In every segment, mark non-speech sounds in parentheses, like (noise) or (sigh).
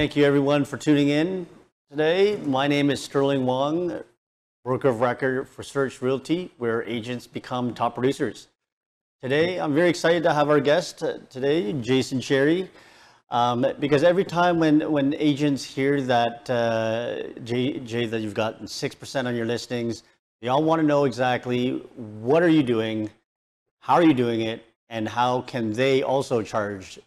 Thank you, everyone, for tuning in today. My name is Sterling Wong, broker of record for Search Realty, where agents become top producers. Today, I'm very excited to have our guest uh, today, Jason Xerri, um, because every time when, when agents hear that, uh, Jay, Jay, that you've gotten 6% on your listings, they all want to know exactly what are you doing, how are you doing it, and how can they also charge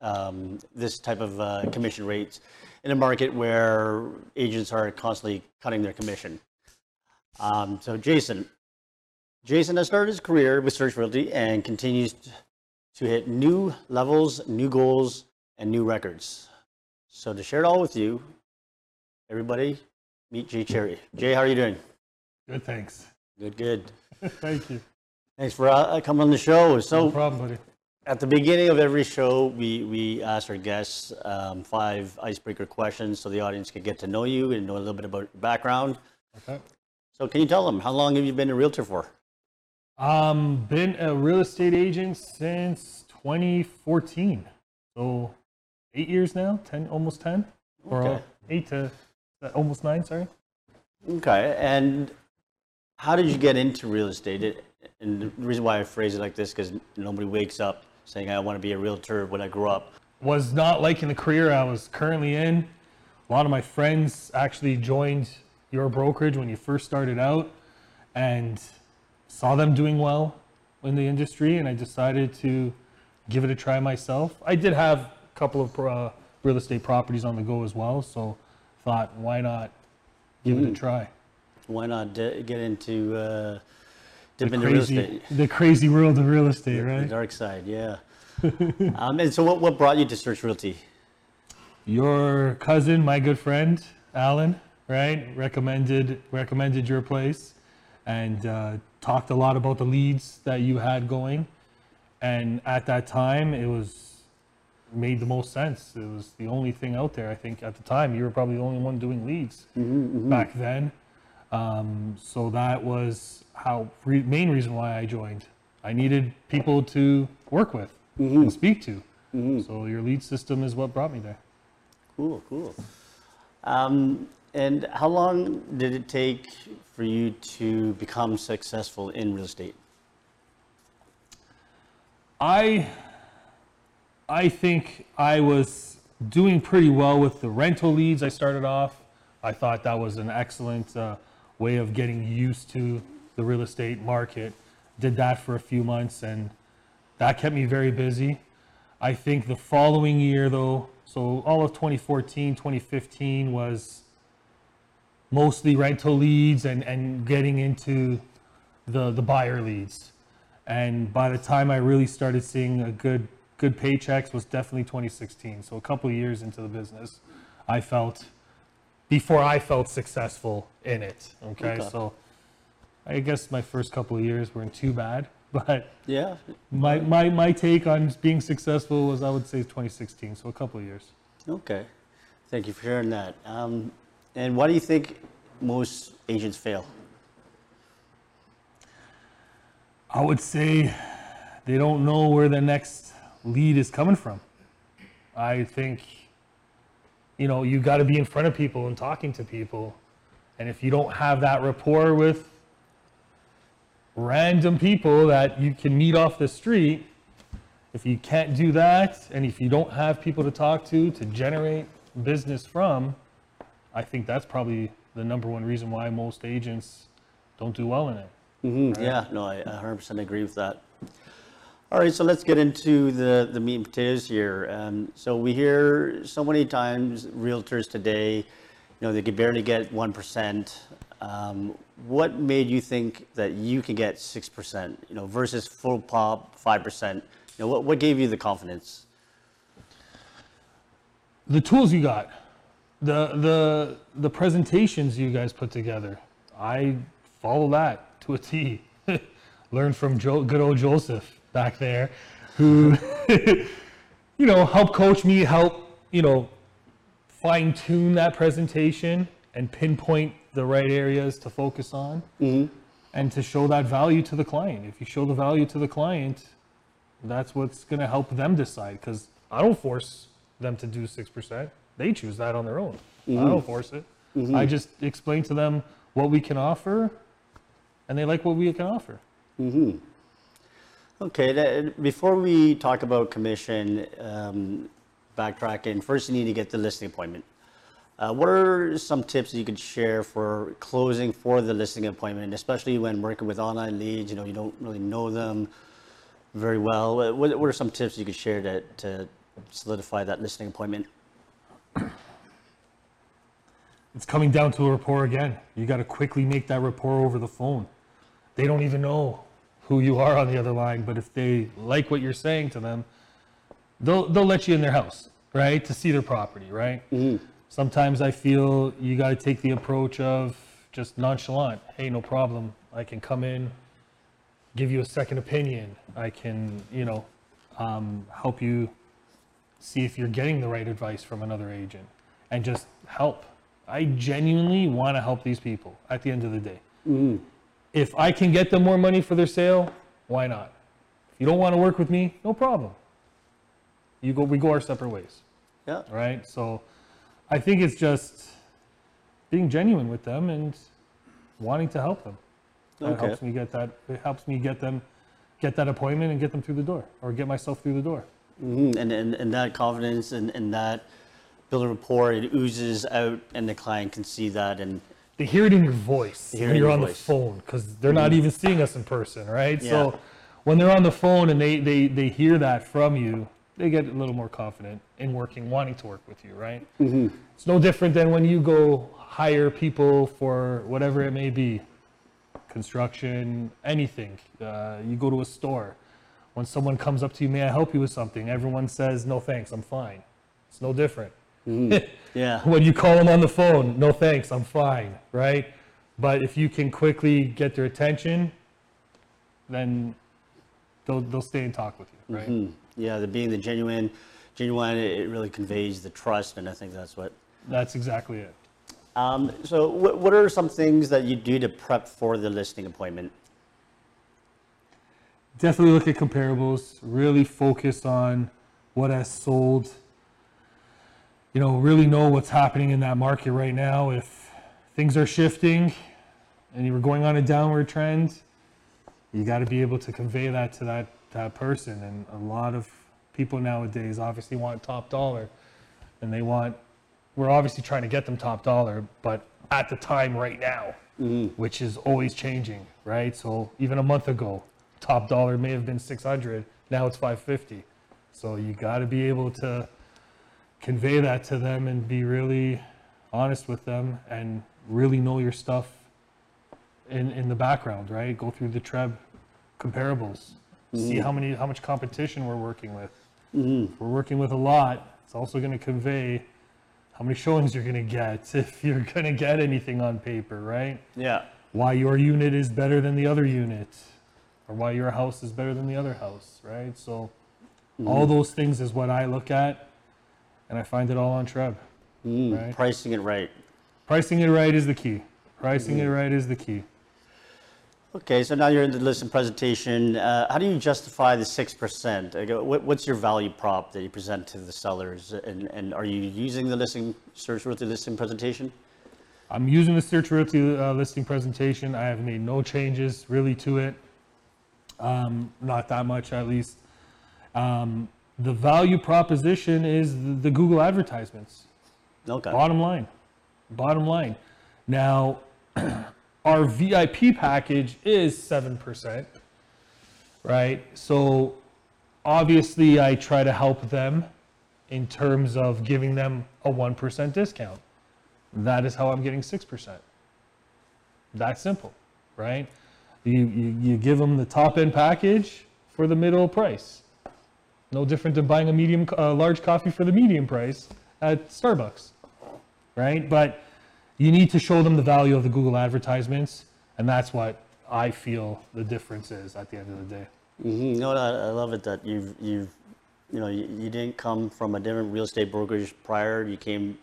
um, this type of uh, commission rates in a market where agents are constantly cutting their commission. Um, so Jason, Jason has started his career with Search Realty and continues to hit new levels, new goals, and new records. So to share it all with you, everybody, meet Jay Xerri. Jay, how are you doing? Good, thanks. Good, good. (laughs) Thank you. Thanks for uh, coming on the show. So No problem, buddy. At the beginning of every show, we, we ask our guests um, five icebreaker questions so the audience can get to know you and know a little bit about your background. Okay. So, can you tell them how long have you been a realtor for? Um, been a real estate agent since 2014. So eight years now, 10, almost 10, or Okay. eight to uh, almost nine, sorry. Okay, and how did you get into real estate? It, and the reason why I phrase it like this because nobody wakes up saying I want to be a realtor when I grow up. Was not liking the career I was currently in. A lot of my friends actually joined your brokerage when you first started out and saw them doing well in the industry and I decided to give it a try myself. I did have a couple of uh, real estate properties on the go as well, so thought why not give it a try. Why not d- get into uh, dip The into real crazy, estate? the crazy world of real estate, right? The dark side, yeah. (laughs) um, and so, what, what brought you to Search Realty? Your cousin, my good friend Alan, right, recommended recommended your place, and uh, talked a lot about the leads that you had going. And at that time, it was made the most sense. It was the only thing out there. I think at the time you were probably the only one doing leads back then. Um, so that was how re- main reason why I joined. I needed people to work with and speak to. So your lead system is what brought me there. Cool, cool. Um, and how long did it take for you to become successful in real estate? I I think I was doing pretty well with the rental leads. I started off. I thought that was an excellent uh, way of getting used to the real estate market. Did that for a few months, and that kept me very busy. I think the following year, though, so all of 2014, 2015 was mostly rental leads and, and getting into the, the buyer leads. And by the time I really started seeing a good good paychecks was definitely 2016. So a couple years into the business, I felt before I felt successful in it. Okay, Okay. so I guess my first couple of years weren't too bad, (laughs) but Yeah. my, my, my take on being successful was I would say 2016. So a couple of years. Okay. Thank you for sharing that. Um, and why do you think most agents fail? I would say they don't know where the next lead is coming from. I think, you know, you got to be in front of people and talking to people. And if you don't have that rapport with random people that you can meet off the street, if you can't do that, and if you don't have people to talk to to generate business from, I think that's probably the number one reason why most agents don't do well in it. Mhm, Yeah, no, I 100% agree with that. All right, so let's get into the, the meat and potatoes here. Um, so we hear so many times realtors today, you know, they could barely get 1%. Um, what made you think that you can get 6%, you know, versus full pop 5%? You know, what, what gave you the confidence? the tools you got, the the the presentations you guys put together. I follow that to a T. (laughs) Learned from good old Joseph back there, who (laughs) you know help coach me, help you know fine tune that presentation and pinpoint the right areas to focus on, mm-hmm. and to show that value to the client. If you show the value to the client, that's what's going to help them decide because I don't force them to do 6%. they choose that on their own. I don't mm-hmm. force it. Mm-hmm. I just explain to them what we can offer, and they like what we can offer. Okay, that, before we talk about commission, um, backtracking, first you need to get the listing appointment. Uh, what are some tips you could share for closing for the listing appointment, especially when working with online leads? You know, you don't really know them very well. What, what are some tips you could share to, to solidify that listing appointment? It's coming down to a rapport again. You got to quickly make that rapport over the phone. They don't even know who you are on the other line, but if they like what you're saying to them, they'll they'll let you in their house, right, to see their property, right? Sometimes I feel you got to take the approach of just nonchalant. Hey, no problem. I can come in, give you a second opinion. I can, you know, um, help you see if you're getting the right advice from another agent and just help. I genuinely want to help these people at the end of the day. If I can get them more money for their sale, why not? If you don't want to work with me, no problem. You go, we go our separate ways, Yeah, right? So I think it's just being genuine with them and wanting to help them. That Okay. helps me get that. It helps me get them, get that appointment and get them through the door, or get myself through the door. Mhm. and, and, and that confidence and, and that building rapport, it oozes out and the client can see that and they hear it in your voice when you're your on voice. the phone because they're not even seeing us in person, right? Yeah. So when they're on the phone and they, they, they hear that from you, they get a little more confident in working, wanting to work with you, right? It's no different than when you go hire people for whatever it may be construction, anything. Uh, you go to a store. When someone comes up to you, may I help you with something? Everyone says, no thanks, I'm fine. It's no different. (laughs) yeah. when you call them on the phone, no thanks, I'm fine, right? But if you can quickly get their attention, then they'll, they'll stay and talk with you, right? Mm, Yeah, the being the genuine, genuine, it it really conveys the trust, and I think that's what. That's exactly it. Um, so, what, what are some things that you do to prep for the listing appointment? Definitely look at comparables, really focus on what has sold. You know, really know what's happening in that market right now. If things are shifting and you were going on a downward trend, you got to be able to convey that to that, that person. And a lot of people nowadays obviously want top dollar and they want, we're obviously trying to get them top dollar, but at the time right now, mm-hmm. which is always changing, right? So even a month ago, top dollar may have been 600, now it's 550. So you got to be able to convey that to them and be really honest with them and really know your stuff in, in the background, right? Go through the Treb comparables, see mm-hmm. how many how much competition we're working with. If We're working with a lot. It's also going to convey how many showings you're going to get (laughs) if you're going to get anything on paper, right? Yeah. Why your unit is better than the other unit, or why your house is better than the other house, right? So, all mm-hmm. those things is what I look at, and I find it all on Treb. Right. Pricing it right. Pricing it right is the key. Pricing it right is the key. Okay, so now you're in the listing presentation. Uh, how do you justify the six percent? What, what's your value prop that you present to the sellers, and, and are you using the listing search realty listing presentation? I'm using the Search Realty uh, listing presentation. I have made no changes really to it. Um, not that much, at least. Um, the value proposition is the, Google advertisements. Okay. Bottom line. Bottom line. Now, (clears throat) our VIP package is 7%, right? So obviously, I try to help them in terms of giving them a 1% discount. That is how I'm getting 6%. That simple, right? You, you, you give them the top end package for the middle price. No different than buying a medium, uh, large coffee for the medium price at Starbucks, right? But you need to show them the value of the Google advertisements, and that's what I feel the difference is at the end of the day. hmm No, I, I love it that you've you've you know you, you didn't come from a different real estate brokerage prior. You came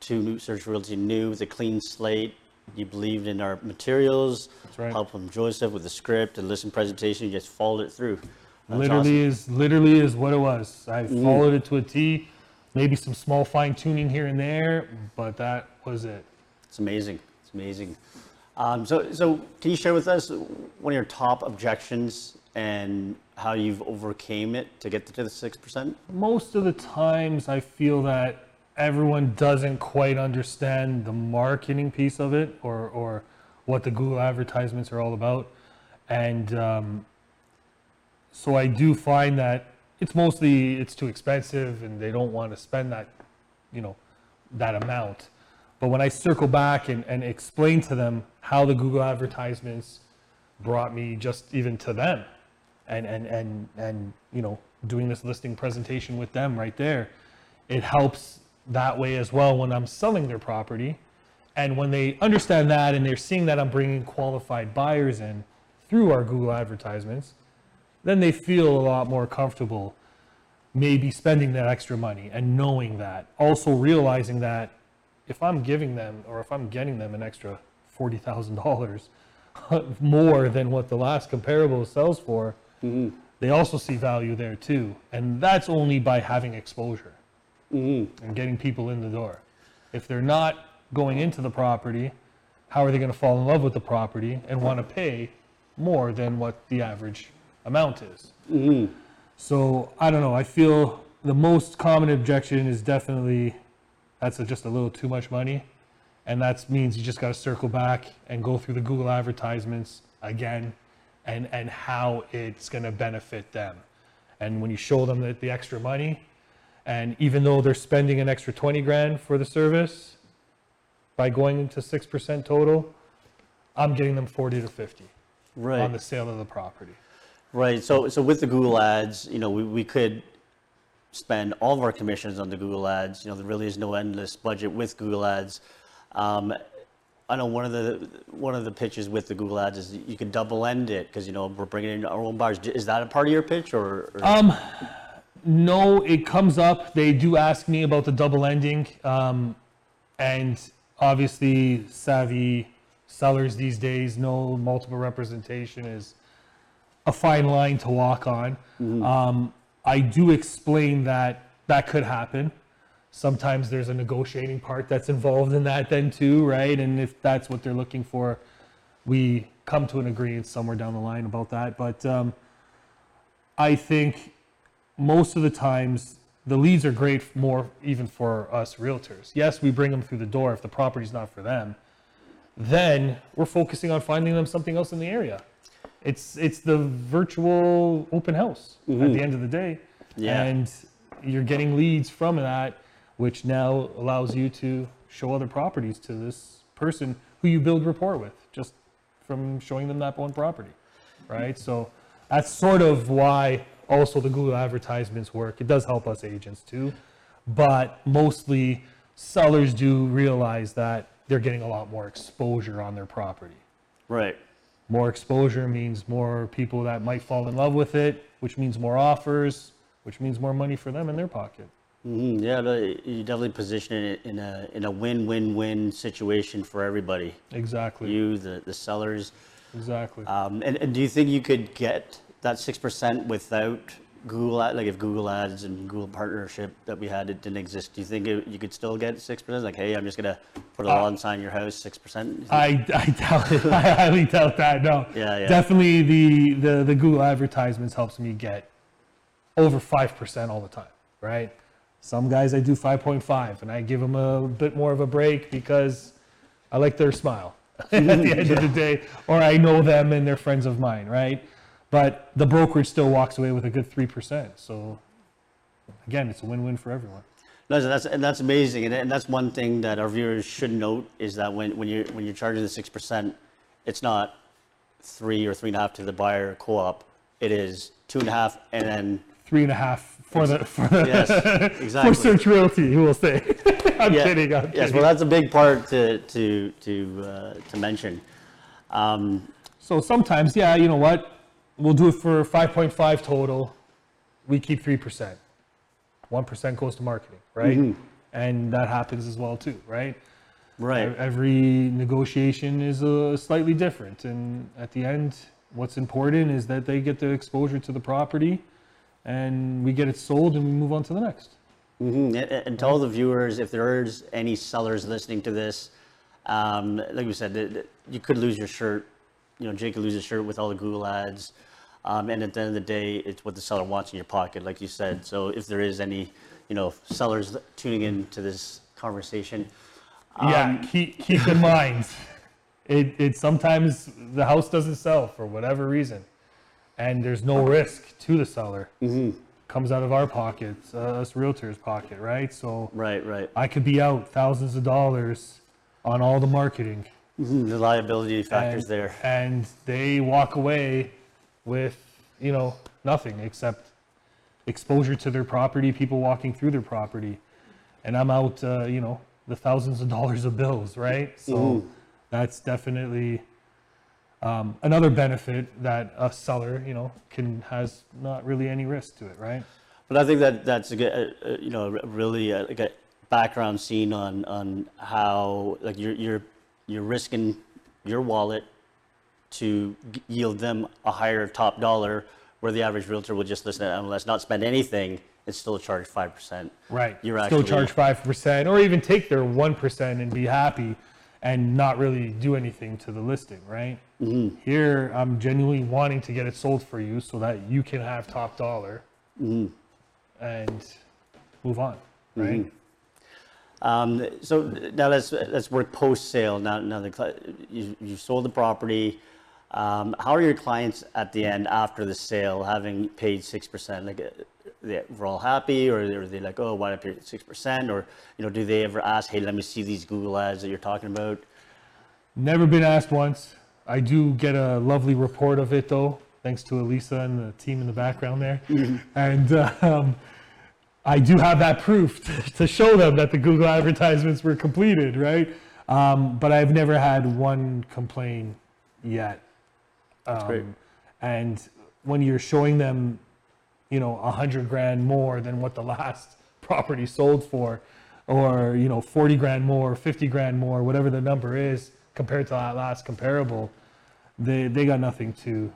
to New Search Realty new with a clean slate. You believed in our materials. That's right. Help from Joseph with the script and listen presentation. You just followed it through. That's literally is literally is what it was. I followed it to a T. maybe some small fine tuning here and there, but that was it. It's amazing. It's amazing. Um, so, so can you share with us one of your top objections and how you've overcame it to get to the six percent? most of the times I feel that everyone doesn't quite understand the marketing piece of it or, or what the Google advertisements are all about. And um, so I do find that it's mostly it's too expensive and they don't want to spend that, you know, that amount. But when I circle back and, and explain to them how the Google advertisements brought me just even to them and, and, and, and, you know, doing this listing presentation with them right there, it helps that way as well when I'm selling their property. And when they understand that and they're seeing that I'm bringing qualified buyers in through our Google advertisements, then they feel a lot more comfortable maybe spending that extra money and knowing that. Also realizing that if I'm giving them or if I'm getting them an extra $40,000 (laughs) more than what the last comparable sells for, mm-hmm. they also see value there too. And that's only by having exposure mm-hmm. and getting people in the door. If they're not going into the property, how are they going to fall in love with the property and want to pay more than what the average amount is? Mm-hmm. So I don't know. I feel the most common objection is definitely that's a, just a little too much money, and that means you just got to circle back and go through the Google advertisements again, and and how it's going to benefit them. And when you show them that the extra money, and even though they're spending an extra twenty grand for the service, by going into six percent total, I'm getting them forty to fifty Right. on the sale of the property. Right. So, so with the Google ads, you know, we, we could spend all of our commissions on the Google ads. You know, there really is no endless budget with Google ads. Um, I know one of the one of the pitches with the Google ads is you can double end it because you know we're bringing in our own buyers. Is that a part of your pitch or? or Um, no, it comes up. They do ask me about the double ending, um, and obviously, savvy sellers these days know multiple representation is a fine line to walk on. Um, I do explain that that could happen. Sometimes there's a negotiating part that's involved in that, then too, right? And if that's what they're looking for, we come to an agreement somewhere down the line about that. But um, I think most of the times the leads are great more even for us realtors. Yes, we bring them through the door if the property's not for them. Then we're focusing on finding them something else in the area. It's it's the virtual open house at the mm-hmm. end of the day. Yeah. And you're getting leads from that, which now allows you to show other properties to this person who you build rapport with just from showing them that one property. Right? So that's sort of why also the Google advertisements work. It does help us agents too, but mostly sellers do realize that they're getting a lot more exposure on their property. right. More exposure means more people that might fall in love with it, which means more offers, which means more money for them in their pocket. hmm Yeah, you definitely position it in a in a win-win-win situation for everybody. Exactly. You, the the sellers. exactly. Um, and, and do you think you could get that six percent without Google like if Google Ads and Google partnership that we had it didn't exist? Do you think it, you could still get six percent? Like, hey, I'm just gonna put a uh, lawn sign in your house, six percent. I, I doubt it. (laughs) I highly doubt that. No. Yeah, yeah. Definitely the, the, the Google advertisements helps me get over 5% all the time, right? Some guys I do 5.5 and I give them a bit more of a break because I like their smile (laughs) at the end of the (laughs) day, or I know them and they're friends of mine, right? But the brokerage still walks away with a good 3%. So again, it's a win-win for everyone. No, that's and that's amazing, and, and that's one thing that our viewers should note is that when when you when you're charging the six percent, it's not three or three and a half to the buyer co-op. It is two and a half, and then Three and a half for the, for the, yes, (laughs) for. Search Realty, who will say. (laughs) I'm Yeah, kidding. I'm Yes, kidding. well, that's a big part to to to uh, to mention. Um, So sometimes, yeah, you know what? We'll do it for 5.5 total. We keep 3%. 1% goes to marketing, right? And that happens as well too, right? right. Every negotiation is uh, slightly different. And at the end, what's important is that they get the exposure to the property and we get it sold and we move on to the next. Mhm. And, and to all the viewers, if there is any sellers listening to this, um, like we said, you could lose your shirt. You know, Jake could lose his shirt with all the Google ads. Um, and at the end of the day, it's what the seller wants in your pocket, like you said. So if there is any, you know, sellers tuning in to this conversation, yeah, keep, keep in mind, it, it sometimes the house doesn't sell for whatever reason, and there's no risk to the seller. Comes out of our pockets, uh, us realtors' pocket, right? So right, right, I could be out thousands of dollars on all the marketing, Mhm, the liability factors and, there. and they walk away with you know nothing except exposure to their property, people walking through their property, and I'm out uh, you know the thousands of (laughs) dollars of bills, right? So that's definitely um, another benefit that a seller you know can has not really any risk to it, right? But I think that that's a good, uh, uh, you know, really uh, like a background scene on on how like you're you're you're risking your wallet to g- yield them a higher top dollar, where the average realtor would just listen at MLS, not spend anything, and still charge five percent. Right. You're Still actually- charge five percent, or even take their one percent and be happy, and not really do anything to the listing, right? Mm-hmm. Here, I'm genuinely wanting to get it sold for you so that you can have top dollar, Mm-hmm. and move on, right? Um, so now let's let's work post sale. Now now the you you sold the property. Um, how are your clients at the end after the sale, having paid six percent? Like, uh, they we're all happy, or are they like, oh, why did I pay six percent? Or you know, do they ever ask, hey, let me see these Google ads that you're talking about? Never been asked once. I do get a lovely report of it though, thanks to Elisa and the team in the background there. And uh, um, I do have that proof (laughs) to show them that the Google advertisements were completed, right? Um, but I've never had one complaint yet. Um, great. And when you're showing them, you know, a hundred grand more than what the last (laughs) property sold for, or you know, forty grand more, fifty grand more, whatever the number is compared to that last comparable, they they got nothing to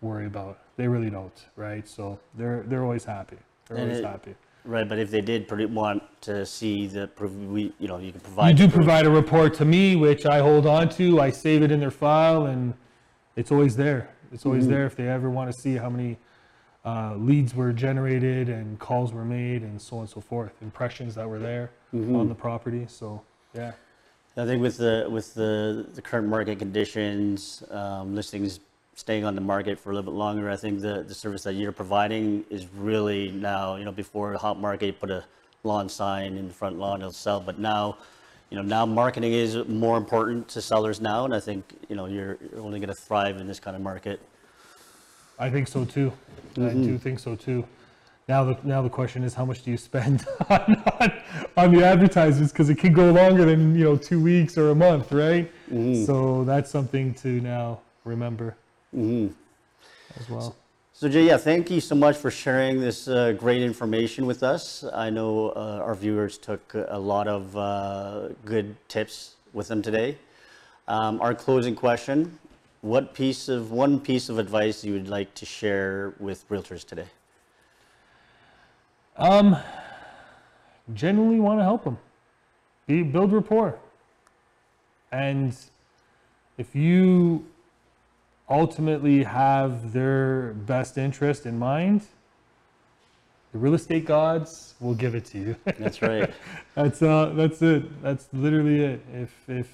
worry about. They really don't, right? So they're they're always happy. They're And always it- happy. Right, but if they did want to see the proof, we you know you can You provide. do proof. provide a report to me, which I hold on to. I save it in their file, and it's always there. It's always Mm-hmm. there if they ever want to see how many uh, leads were generated and calls were made and so on and so forth. Impressions that were there Mm-hmm. on the property. So yeah, I think with the, with the, the current market conditions, um, listings staying on the market for a little bit longer, I think the, the service that you're providing is really now, you know, before a hot market, you put a lawn sign in the front lawn, it'll sell, but now, you know, now marketing is more important to sellers now, and I think, you know, you're you're only gonna thrive in this kind of market. I think so too. I Mm-hmm. do think so too. Now the now the question is how much do you spend (laughs) on, on, on the advertisements because it can go longer than you know two weeks or a month, right? Mm-hmm. So that's something to now remember as well. So Jay, yeah, thank you so much for sharing this uh, great information with us. I know uh, our viewers took a lot of uh, good tips with them today. Um, our closing question: What piece of one piece of advice you would like to share with realtors today? Um, genuinely want to help them. Be, build rapport. And if you ultimately have their best interest in mind, the real estate gods will give it to you. (laughs) That's right. that's uh, that's it. That's literally it. If if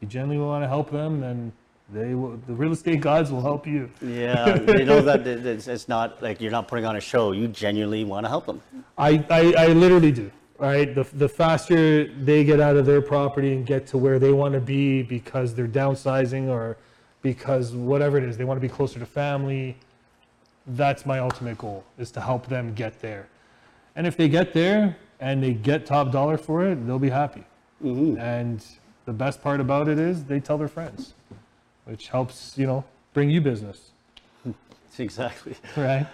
you genuinely want to help them, then they will. The real estate gods will help you. yeah, they know that it's, it's not like you're not putting on a show. You genuinely want to help them. I, I, I literally do. Right, the the faster they get out of their property and get to where they want to be because they're downsizing or because whatever it is, they want to be closer to family. That's my ultimate goal is to help them get there. And if they get there and they get top dollar for it, they'll be happy. And the best part about it is they tell their friends, which helps you know bring you business, (laughs) Exactly. right?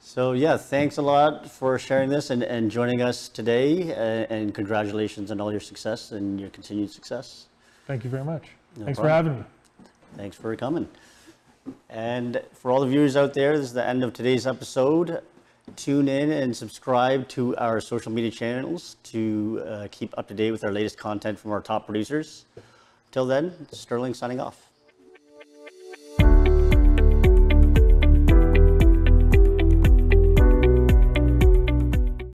So yeah, thanks a lot for sharing this and, and joining us today. Uh, and congratulations on all your success and your continued success. Thank you very much. No Thanks for having me. Thanks for coming. And for all the viewers out there, this is the end of today's episode. tune in and subscribe to our social media channels to uh, keep up to date with our latest content from our top producers. Till then, Sterling signing off.